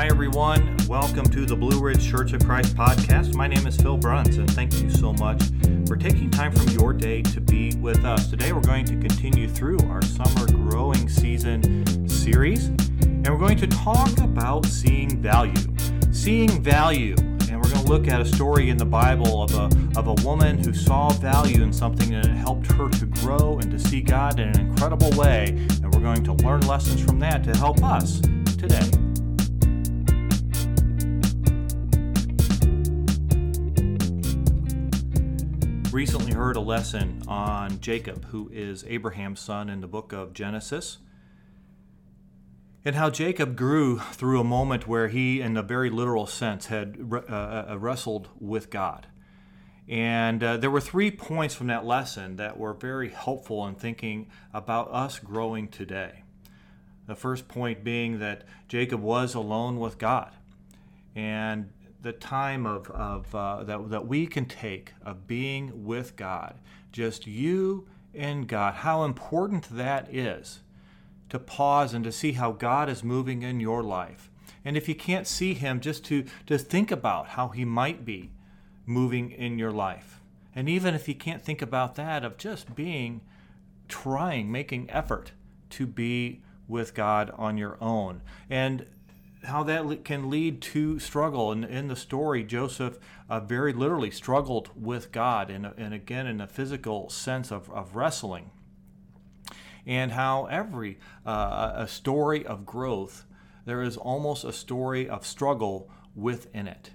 Hi, everyone. Welcome to the Blue Ridge Church of Christ podcast. My name is Phil Bruns, and thank you so much for taking time from your day to be with us. Today, we're going to continue through our summer growing season series, and we're going to talk about seeing value. Seeing value and we're going to look at a story in the Bible of a, of a woman who saw value in something and it helped her to grow and to see God in an incredible way. And we're going to learn lessons from that to help us today. Recently heard a lesson on Jacob, who is Abraham's son in the book of Genesis and how Jacob grew through a moment where he, in a very literal sense, had uh, uh, wrestled with God. And uh, there were three points from that lesson that were very helpful in thinking about us growing today. The first point being that Jacob was alone with God. And the time of, of uh, that, that we can take of being with God, just you and God, how important that is to pause and to see how God is moving in your life. And if you can't see Him, just to, to think about how He might be moving in your life. And even if you can't think about that, of just being, trying, making effort to be with God on your own. And how that can lead to struggle. And in the story, Joseph uh, very literally struggled with God, and, and again, in a physical sense of, of wrestling. And how every uh, a story of growth there is almost a story of struggle within it.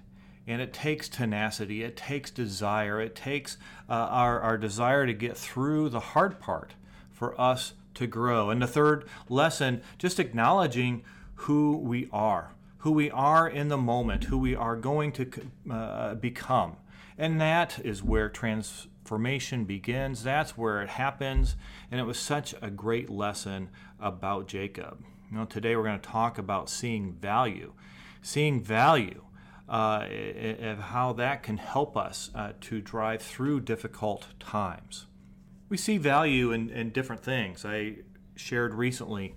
And it takes tenacity it takes desire it takes uh, our, our desire to get through the hard part for us to grow. And the third lesson just acknowledging who we are who we are in the moment who we are going to uh, become and that is where transformation begins. That's where it happens. And it was such a great lesson about Jacob. You know, today we're going to talk about seeing value. Seeing value, uh, of how that can help us uh, to drive through difficult times. We see value in, in different things. I shared recently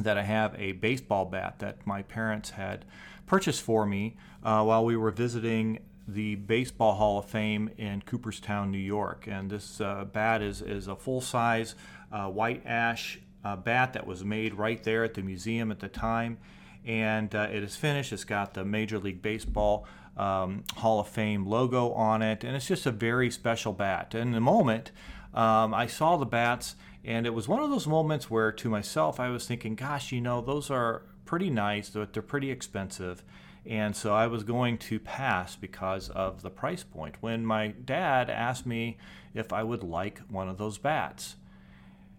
that I have a baseball bat that my parents had purchased for me uh, while we were visiting the Baseball Hall of Fame in Cooperstown, New York. And this uh, bat is, is a full size uh, white ash uh, bat that was made right there at the museum at the time. And uh, it is finished. It's got the Major League Baseball um, Hall of Fame logo on it. And it's just a very special bat. And in the moment, um, I saw the bats, and it was one of those moments where to myself I was thinking, gosh, you know, those are pretty nice, but they're pretty expensive and so I was going to pass because of the price point. When my dad asked me if I would like one of those bats,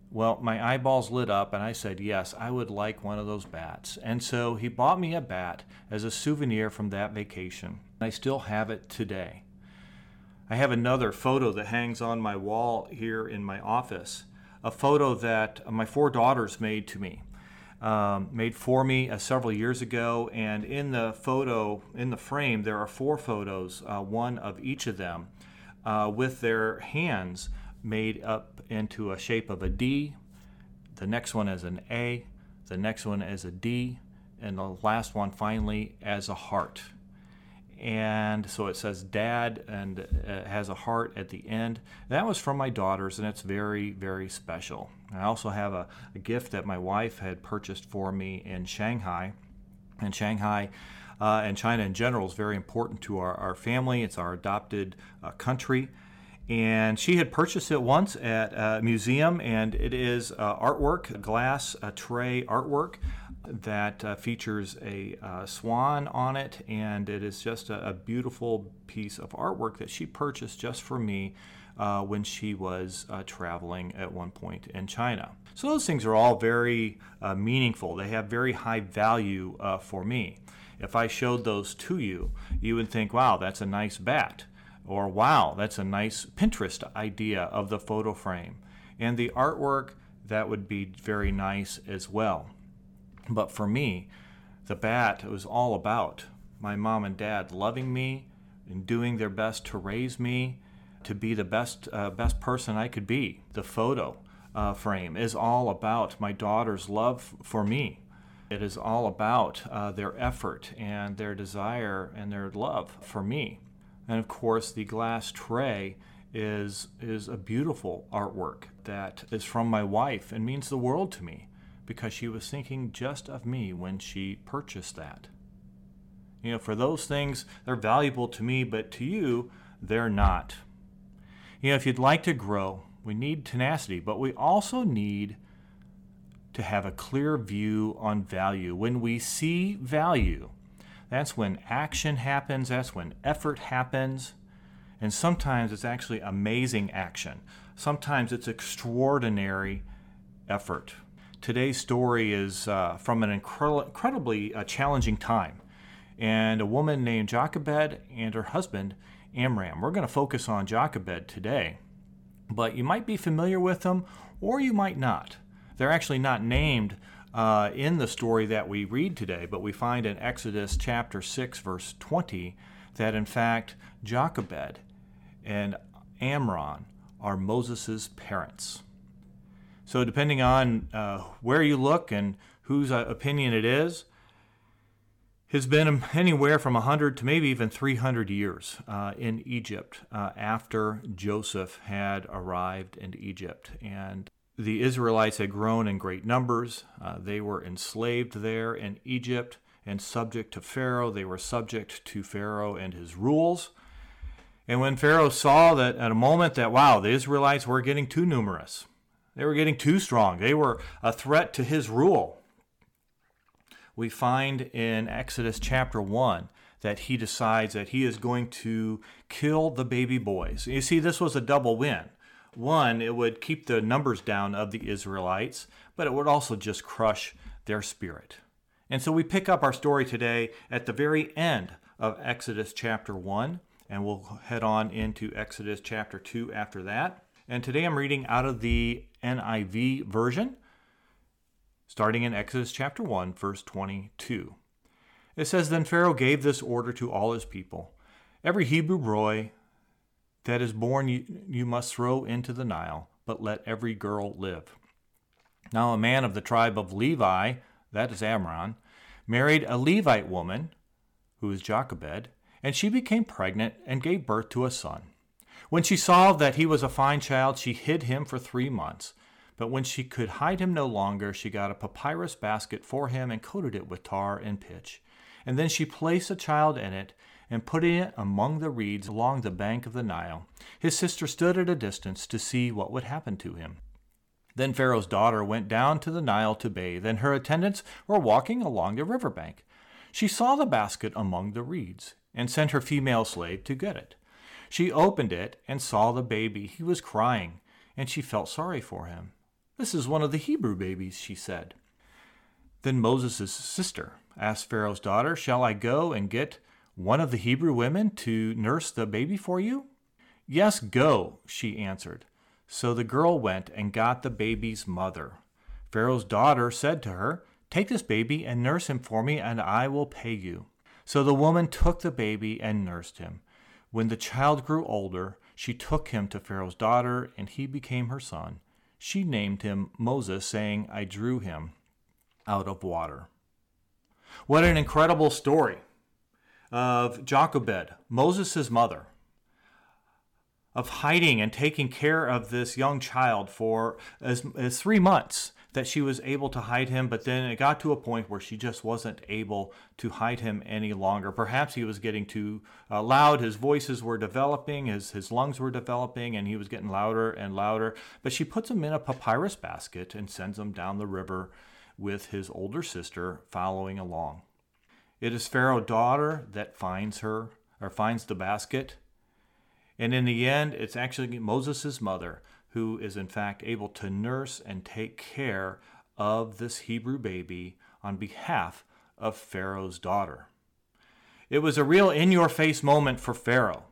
well, my eyeballs lit up and I said, Yes, I would like one of those bats. And so he bought me a bat as a souvenir from that vacation. I still have it today. I have another photo that hangs on my wall here in my office, a photo that my four daughters made to me um, made for me uh, several years ago. And in the photo, in the frame, there are four photos, uh, one of each of them, uh, with their hands made up into a shape of a D. The next one as an A, the next one as a D, and the last one finally as a heart and so it says dad and uh, has a heart at the end. That was from my daughters and it's very very special. I also have a, a gift that my wife had purchased for me in shanghai. And shanghai uh, and china in general is very important to our, our family. It's our adopted uh, country. And she had purchased it once at a museum and it is uh, artwork glass tray artwork that uh, features a uh, swan on it, and it is just a, a, beautiful piece of artwork that she purchased just for me uh, when she was uh, traveling at one point in China. So those things are all very uh, meaningful. They have very high value uh, for me. If I showed those to you, you would think, wow, that's a nice bat. Or wow, that's a nice Pinterest idea of the photo frame. And the artwork, that would be very nice as well. But for me, the bat was all about my mom and dad loving me and doing their best to raise me to be the best uh, best person I could be. The photo uh, frame is all about my daughter's love for me It is all about uh, their effort and their desire and their love for me. And of course, the glass tray is, is a beautiful artwork that is from my wife and means the world to me because she was thinking just of me when she purchased that. You know, for those things, they're valuable to me, but to you, they're not. You know, if you'd like to grow, we need tenacity, but we also need to have a clear view on value. When we see value, that's when action happens, that's when effort happens, and sometimes it's actually amazing action. Sometimes it's extraordinary effort. Today's story is uh, from an incre- incredibly uh, challenging time, and a woman named Jochebed and her husband Amram. We're going to focus on Jochebed today, but you might be familiar with them or you might not. They're actually not named uh, in the story that we read today, but we find in Exodus chapter 6, verse 20, that in fact Jochebed and Amram are Moses' parents. So, depending on uh, where you look and whose uh, opinion it is, has been anywhere from 100 to maybe even 300 years uh, in Egypt uh, after Joseph had arrived in Egypt. And the Israelites had grown in great numbers. Uh, they were enslaved there in Egypt and subject to Pharaoh. They were subject to Pharaoh and his rules. And when Pharaoh saw that at a moment that, wow, the Israelites were getting too numerous, they were getting too strong, they were a threat to his rule, we find in Exodus chapter 1 that he decides that he is going to kill the baby boys. You see, this was a double win. One, it would keep the numbers down of the Israelites, but it would also just crush their spirit. And so we pick up our story today at the very end of Exodus chapter 1, and we'll head on into Exodus chapter 2 after that. And today I'm reading out of the NIV version, starting in Exodus chapter 1, verse 22. It says, Then Pharaoh gave this order to all his people Every Hebrew boy that is born you, you must throw into the Nile, but let every girl live. Now, a man of the tribe of Levi, that is Amram, married a Levite woman, who is Jochebed, and she became pregnant and gave birth to a son. When she saw that he was a fine child, she hid him for three months. But when she could hide him no longer, she got a papyrus basket for him and coated it with tar and pitch. And then she placed the child in it and putting it among the reeds along the bank of the Nile. His sister stood at a distance to see what would happen to him. Then Pharaoh's daughter went down to the Nile to bathe, and her attendants were walking along the river bank. She saw the basket among the reeds, and sent her female slave to get it. She opened it and saw the baby. He was crying, and she felt sorry for him. This is one of the Hebrew babies, she said. Then Moses' sister asked Pharaoh's daughter, Shall I go and get one of the Hebrew women to nurse the baby for you? Yes, go, she answered. So the girl went and got the baby's mother. Pharaoh's daughter said to her, Take this baby and nurse him for me, and I will pay you. So the woman took the baby and nursed him. When the child grew older, she took him to Pharaoh's daughter, and he became her son. She named him Moses, saying, I drew him out of water. What an incredible story! of Jochebed, Moses' mother, of hiding and taking care of this young child for as, as three months that she was able to hide him, but then it got to a point where she just wasn't able to hide him any longer. Perhaps he was getting too uh, loud, his voices were developing, his, his lungs were developing, and he was getting louder and louder. But she puts him in a papyrus basket and sends him down the river with his older sister following along. It is Pharaoh's daughter that finds her or finds the basket. And in the end, it's actually Moses' mother who is, in fact, able to nurse and take care of this Hebrew baby on behalf of Pharaoh's daughter. It was a real in your face moment for Pharaoh,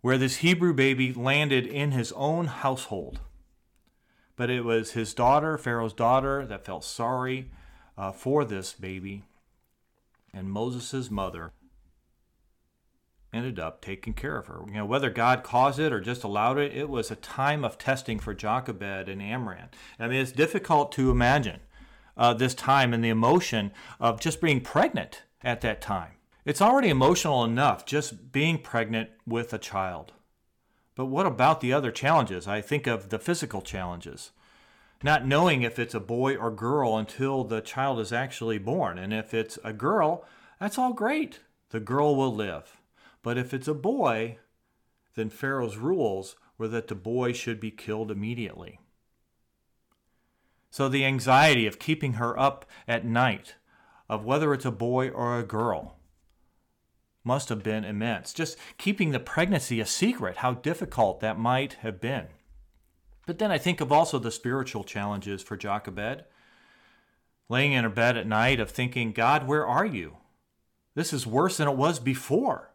where this Hebrew baby landed in his own household. But it was his daughter, Pharaoh's daughter, that felt sorry uh, for this baby and Moses' mother ended up taking care of her. You know, whether God caused it or just allowed it, it was a time of testing for Jochebed and Amram. I mean, it's difficult to imagine uh, this time and the emotion of just being pregnant at that time. It's already emotional enough just being pregnant with a child. But what about the other challenges? I think of the physical challenges. Not knowing if it's a boy or girl until the child is actually born. And if it's a girl, that's all great. The girl will live. But if it's a boy, then Pharaoh's rules were that the boy should be killed immediately. So the anxiety of keeping her up at night, of whether it's a boy or a girl, must have been immense. Just keeping the pregnancy a secret, how difficult that might have been. But then I think of also the spiritual challenges for Jochebed. Laying in her bed at night of thinking, God, where are you? This is worse than it was before.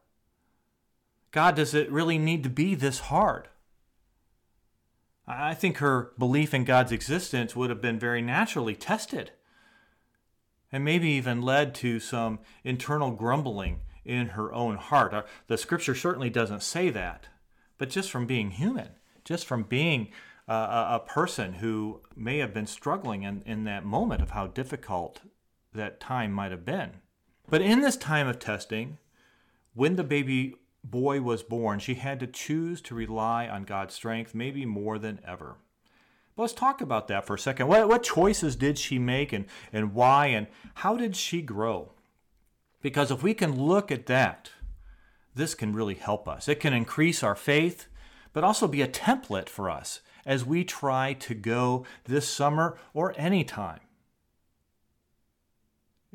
God, does it really need to be this hard? I think her belief in God's existence would have been very naturally tested and maybe even led to some internal grumbling in her own heart. Uh, the scripture certainly doesn't say that, but just from being human, just from being uh, a person who may have been struggling in, in that moment of how difficult that time might have been. But in this time of testing, when the baby boy was born, she had to choose to rely on God's strength maybe more than ever. But let's talk about that for a second. What, what choices did she make and, and why and how did she grow? Because if we can look at that, this can really help us. It can increase our faith, but also be a template for us as we try to go this summer or any time.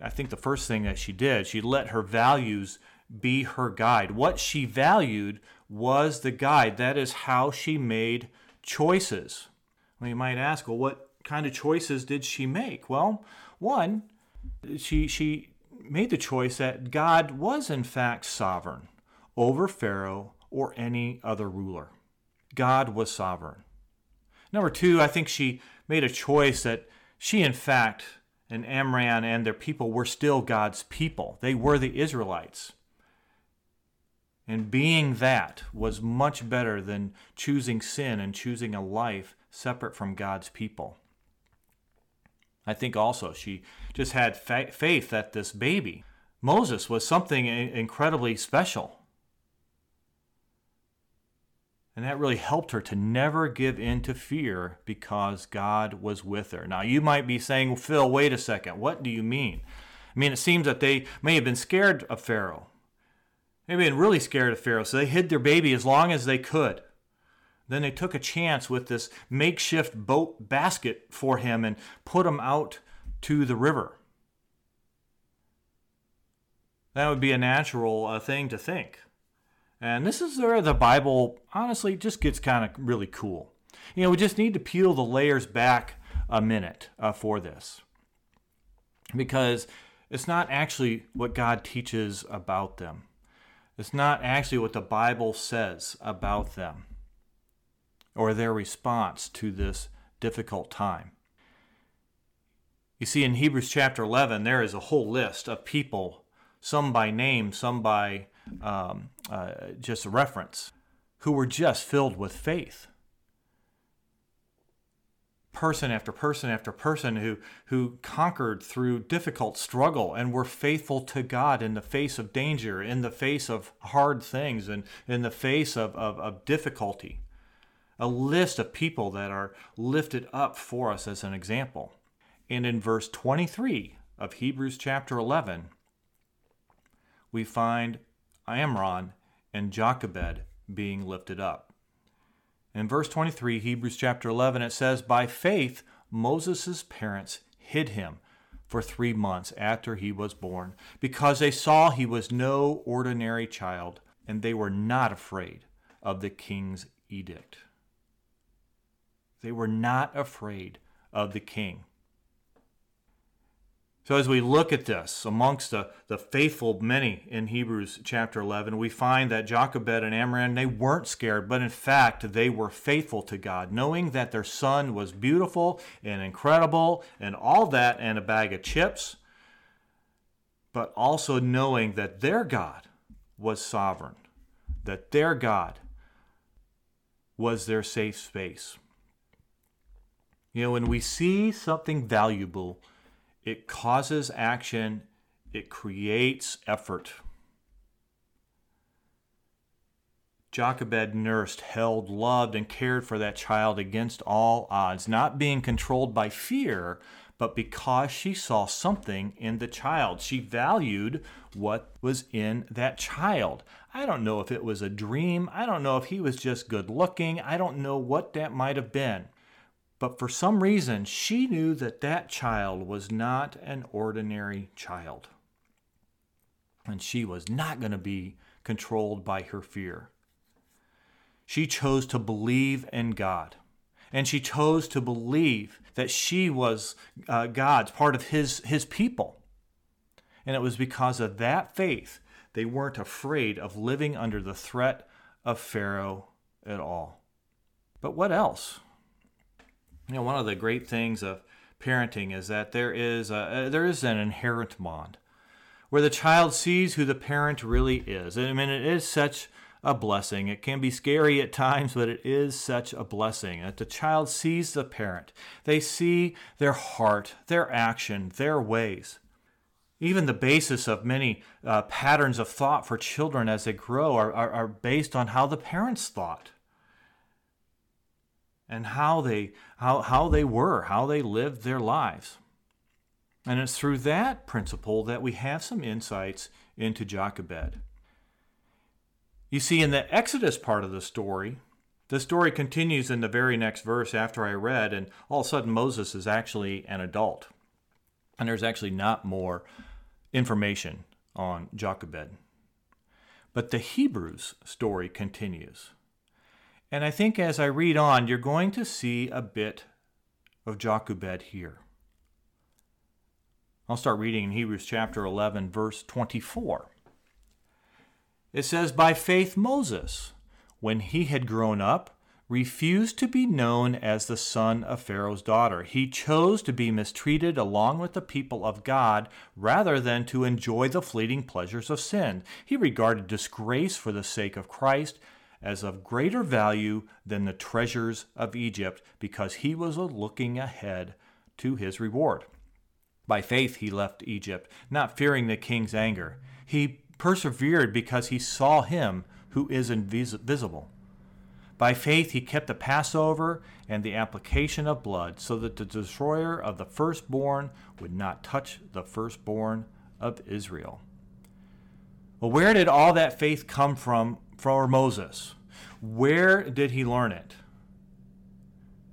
I think the first thing that she did, she let her values be her guide. What she valued was the guide. That is how she made choices. Well, you might ask, well, what kind of choices did she make? Well, one, she she made the choice that God was in fact sovereign over Pharaoh or any other ruler. God was sovereign. Number two, I think she made a choice that she, in fact, and Amram and their people were still God's people. They were the Israelites. And being that was much better than choosing sin and choosing a life separate from God's people. I think also she just had fa- faith that this baby, Moses, was something incredibly special. And that really helped her to never give in to fear because God was with her. Now, you might be saying, Phil, wait a second. What do you mean? I mean, it seems that they may have been scared of Pharaoh. They've been really scared of Pharaoh, so they hid their baby as long as they could. Then they took a chance with this makeshift boat basket for him and put him out to the river. That would be a natural uh, thing to think. And this is where the Bible honestly just gets kind of really cool. You know, we just need to peel the layers back a minute uh, for this. Because it's not actually what God teaches about them. It's not actually what the Bible says about them or their response to this difficult time. You see, in Hebrews chapter 11, there is a whole list of people, some by name, some by um, uh, just reference, who were just filled with faith person after person after person who, who conquered through difficult struggle and were faithful to God in the face of danger, in the face of hard things, and in the face of, of, of difficulty. A list of people that are lifted up for us as an example. And in verse 23 of Hebrews chapter 11, we find Amram and Jochebed being lifted up. In verse 23, Hebrews chapter 11, it says, By faith, Moses' parents hid him for three months after he was born, because they saw he was no ordinary child, and they were not afraid of the king's edict. They were not afraid of the king. So, as we look at this, amongst the, the faithful many in Hebrews chapter 11, we find that Jochebed and Amram, they weren't scared, but in fact, they were faithful to God, knowing that their son was beautiful and incredible and all that and a bag of chips, but also knowing that their God was sovereign, that their God was their safe space. You know, when we see something valuable, it causes action, it creates effort. Jochebed nursed, held, loved, and cared for that child against all odds, not being controlled by fear, but because she saw something in the child. She valued what was in that child. I don't know if it was a dream. I don't know if he was just good looking. I don't know what that might have been. But for some reason, she knew that that child was not an ordinary child. And she was not going to be controlled by her fear. She chose to believe in God. And she chose to believe that she was uh, God's, part of his, his people. And it was because of that faith they weren't afraid of living under the threat of Pharaoh at all. But what else? You know, one of the great things of parenting is that there is a, there is an inherent bond where the child sees who the parent really is. I mean, it is such a blessing. It can be scary at times, but it is such a blessing that the child sees the parent. They see their heart, their action, their ways. Even the basis of many uh, patterns of thought for children as they grow are, are, are based on how the parents thought and how they how, how they were, how they lived their lives. And it's through that principle that we have some insights into Jochebed. You see, in the Exodus part of the story, the story continues in the very next verse after I read, and all of a sudden Moses is actually an adult. And there's actually not more information on Jochebed. But the Hebrews story continues. And I think as I read on, you're going to see a bit of Jochebed here. I'll start reading in Hebrews chapter 11, verse 24. It says, By faith, Moses, when he had grown up, refused to be known as the son of Pharaoh's daughter. He chose to be mistreated along with the people of God rather than to enjoy the fleeting pleasures of sin. He regarded disgrace for the sake of Christ as of greater value than the treasures of Egypt because he was looking ahead to his reward. By faith he left Egypt, not fearing the king's anger. He persevered because he saw him who is invisible. By faith he kept the Passover and the application of blood, so that the destroyer of the firstborn would not touch the firstborn of Israel. Well, where did all that faith come from for Moses? Where did he learn it?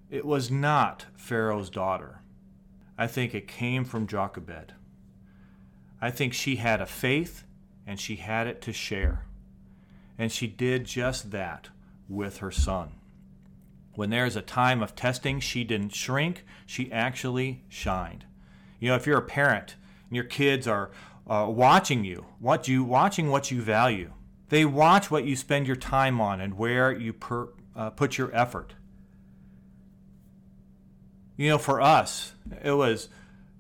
It was not Pharaoh's daughter. I think it came from Jochebed. I think she had a faith and she had it to share. And she did just that with her son. When there is a time of testing, she didn't shrink, she actually shined. You know, if you're a parent and your kids are uh, watching you, what you watching what you value, they watch what you spend your time on and where you per, uh, put your effort. You know, for us, it was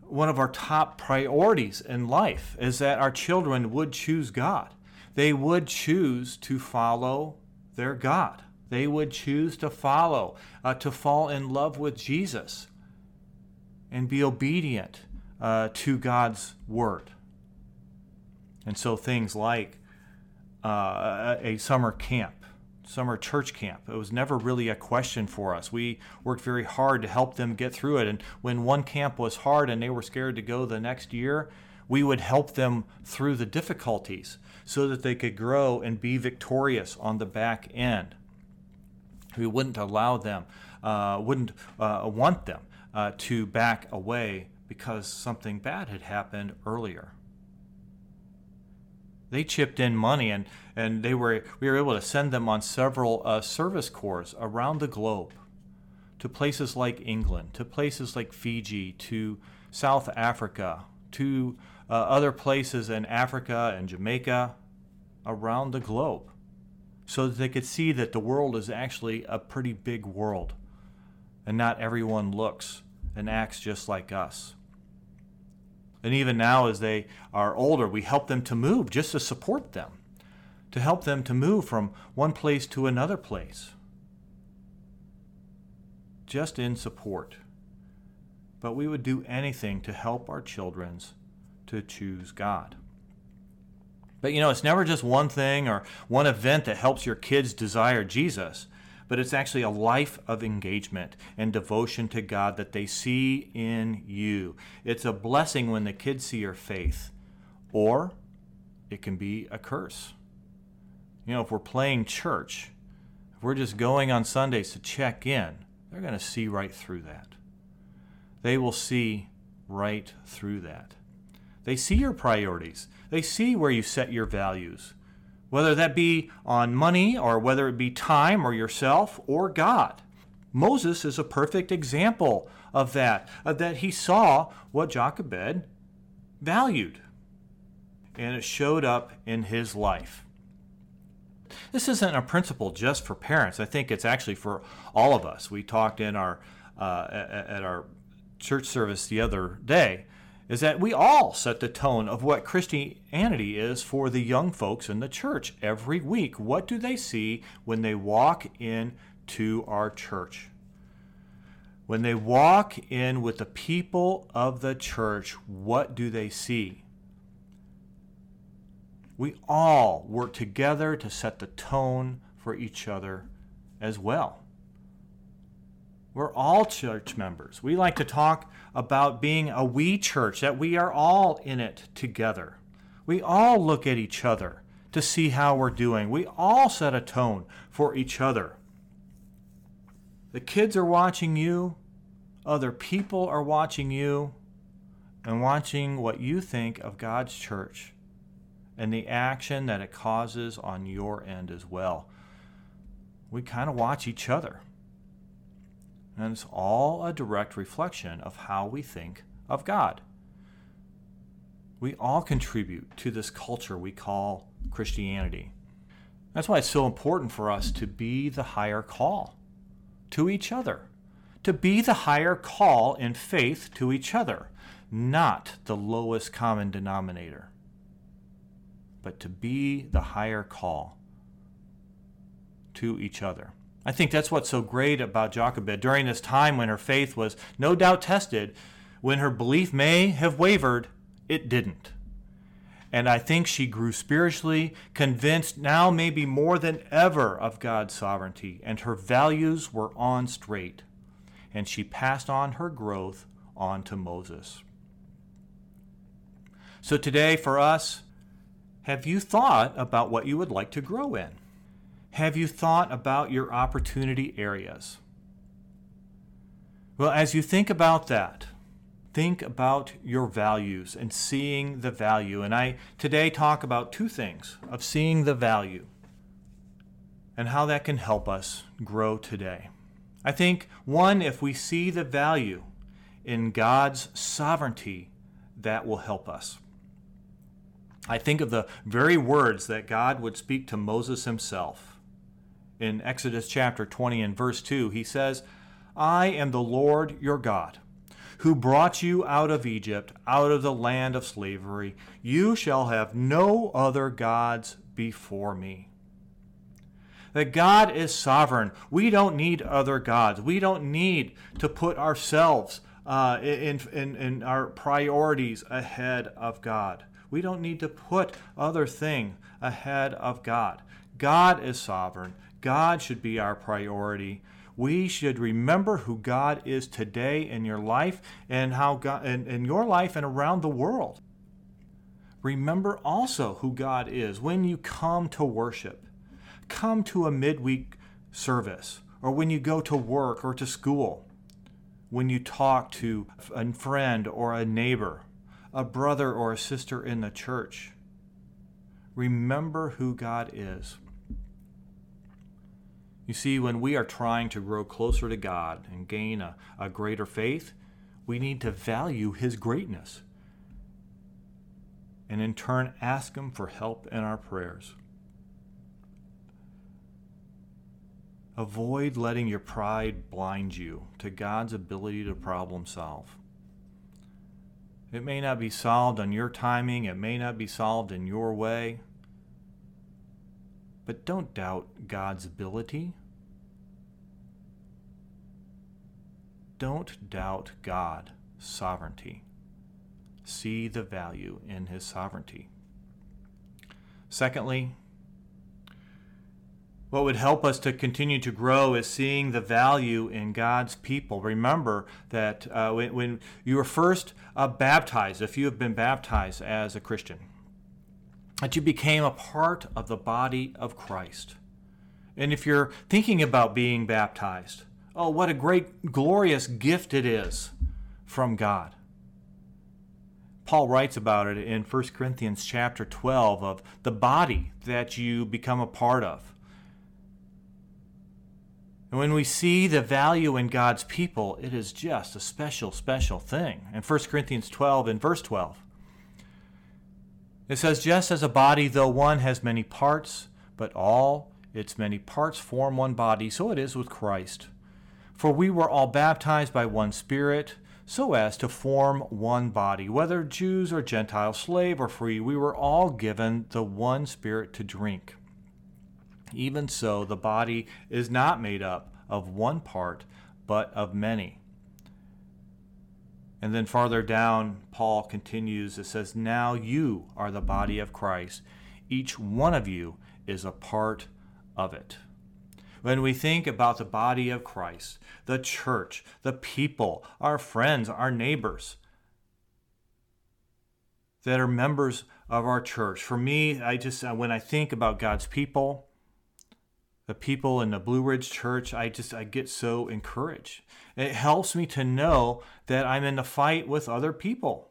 one of our top priorities in life is that our children would choose God. They would choose to follow their God. They would choose to follow, uh, to fall in love with Jesus and be obedient uh, to God's word. And so things like uh, a summer camp summer church camp. It was never really a question for us. We worked very hard to help them get through it. And when one camp was hard and they were scared to go the next year, we would help them through the difficulties so that they could grow and be victorious on the back end. We wouldn't allow them, uh, wouldn't uh, want them uh, to back away because something bad had happened earlier. They chipped in money, and, and they were we were able to send them on several uh, service corps around the globe, to places like England, to places like Fiji, to South Africa, to uh, other places in Africa and Jamaica, around the globe, so that they could see that the world is actually a pretty big world, and not everyone looks and acts just like us. And even now, as they are older, we help them to move just to support them, to help them to move from one place to another place. Just in support. but we would do anything to help our children's to choose God. But you know, it's never just one thing or one event that helps your kids desire Jesus, but it's actually a life of engagement and devotion to God that they see in you. It's a blessing when the kids see your faith, or it can be a curse. You know, if we're playing church, if we're just going on Sundays to check in, they're going to see right through that. They will see right through that. They see your priorities. They see where you set your values, whether that be on money or whether it be time or yourself or God. Moses is a perfect example of that, of that he saw what Jochebed valued, and it showed up in his life. This isn't a principle just for parents. I think it's actually for all of us. We talked in our uh, at our church service the other day is that we all set the tone of what Christianity is for the young folks in the church every week. What do they see when they walk in to our church? When they walk in with the people of the church, what do they see? We all work together to set the tone for each other as well. We're all church members. We like to talk about being a we church, that we are all in it together. We all look at each other to see how we're doing. We all set a tone for each other. The kids are watching you, other people are watching you, and watching what you think of God's church and the action that it causes on your end as well. We kind of watch each other. And it's all a direct reflection of how we think of God. We all contribute to this culture we call Christianity. That's why it's so important for us to be the higher call to each other, to be the higher call in faith to each other, not the lowest common denominator, but to be the higher call to each other. I think that's what's so great about Jochebed. During this time when her faith was no doubt tested, when her belief may have wavered, it didn't. And I think she grew spiritually convinced now, maybe more than ever, of God's sovereignty, and her values were on straight. And she passed on her growth on to Moses. So today, for us, have you thought about what you would like to grow in? Have you thought about your opportunity areas? Well, as you think about that, think about your values and seeing the value. And I today talk about two things of seeing the value and how that can help us grow today. I think, one, if we see the value in God's sovereignty, that will help us. I think of the very words that God would speak to Moses himself in Exodus chapter 20 and verse 2, he says, I am the Lord your God, who brought you out of Egypt, out of the land of slavery. You shall have no other gods before me. That God is sovereign. We don't need other gods. We don't need to put ourselves uh, in, in, in our priorities ahead of God. We don't need to put other thing ahead of God. God is sovereign. God should be our priority. We should remember who God is today in your life and how God in, in your life and around the world. Remember also who God is when you come to worship. Come to a midweek service or when you go to work or to school. When you talk to a friend or a neighbor, a brother or a sister in the church. Remember who God is. You see, when we are trying to grow closer to God and gain a, a greater faith, we need to value His greatness and in turn ask Him for help in our prayers. Avoid letting your pride blind you to God's ability to problem solve. It may not be solved on your timing, it may not be solved in your way, but don't doubt God's ability don't doubt God sovereignty. See the value in his sovereignty. Secondly, what would help us to continue to grow is seeing the value in God's people. Remember that uh, when, when, you were first uh, baptized, if you have been baptized as a Christian, that you became a part of the body of Christ. And if you're thinking about being baptized, oh, what a great, glorious gift it is from God. Paul writes about it in 1 Corinthians chapter 12 of the body that you become a part of. And when we see the value in God's people, it is just a special, special thing. In 1 Corinthians 12, in verse 12, it says, Just as a body, though one has many parts, but all its many parts form one body, so it is with Christ. For we were all baptized by one Spirit, so as to form one body. Whether Jews or Gentiles, slave or free, we were all given the one Spirit to drink. Even so, the body is not made up of one part, but of many. And then farther down, Paul continues, it says, Now you are the body of Christ. Each one of you is a part of it. When we think about the body of Christ, the church, the people, our friends, our neighbors that are members of our church, for me, I just, uh, when I think about God's people, the people in the Blue Ridge Church, I just I get so encouraged. It helps me to know that I'm in the fight with other people.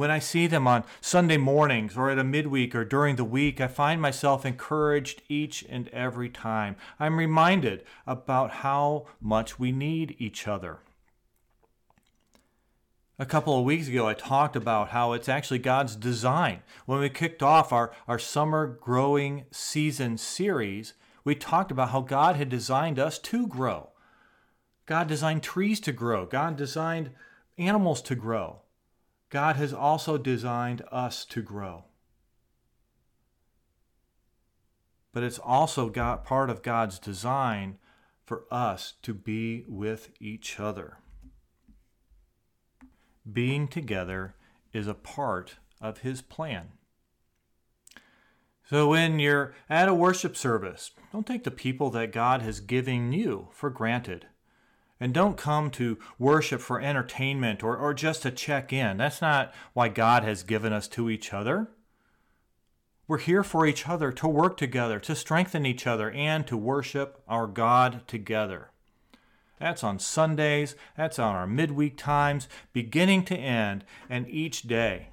When I see them on Sunday mornings or at a midweek or during the week, I find myself encouraged each and every time. I'm reminded about how much we need each other. A couple of weeks ago, I talked about how it's actually God's design. When we kicked off our, our summer growing season series, we talked about how God had designed us to grow. God designed trees to grow, God designed animals to grow. God has also designed us to grow. But it's also got part of God's design for us to be with each other being together is a part of his plan. So when you're at a worship service, don't take the people that God has given you for granted. And don't come to worship for entertainment or, or just to check in. That's not why God has given us to each other. We're here for each other, to work together, to strengthen each other, and to worship our God together. That's on Sundays, that's on our midweek times, beginning to end, and each day.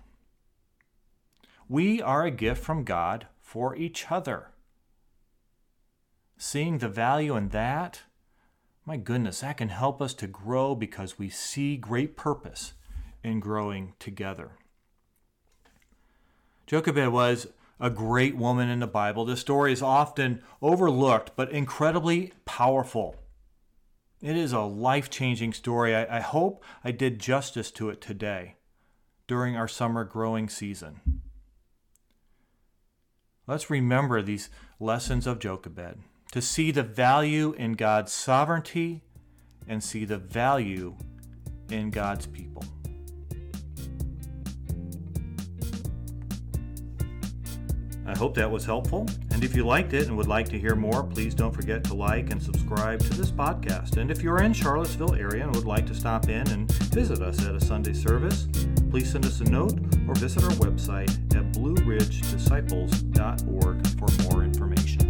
We are a gift from God for each other. Seeing the value in that, my goodness, that can help us to grow because we see great purpose in growing together. Jochebed was a great woman in the Bible. This story is often overlooked, but incredibly powerful. It is a life changing story. I, I, hope I did justice to it today during our summer growing season. Let's remember these lessons of Jochebed to see the value in God's sovereignty and see the value in God's people. I hope that was helpful. And if you liked it and would like to hear more, please don't forget to like and subscribe to this podcast. And if you're in Charlottesville area and would like to stop in and visit us at a Sunday service, please send us a note or visit our website at blueridgedisciples.org.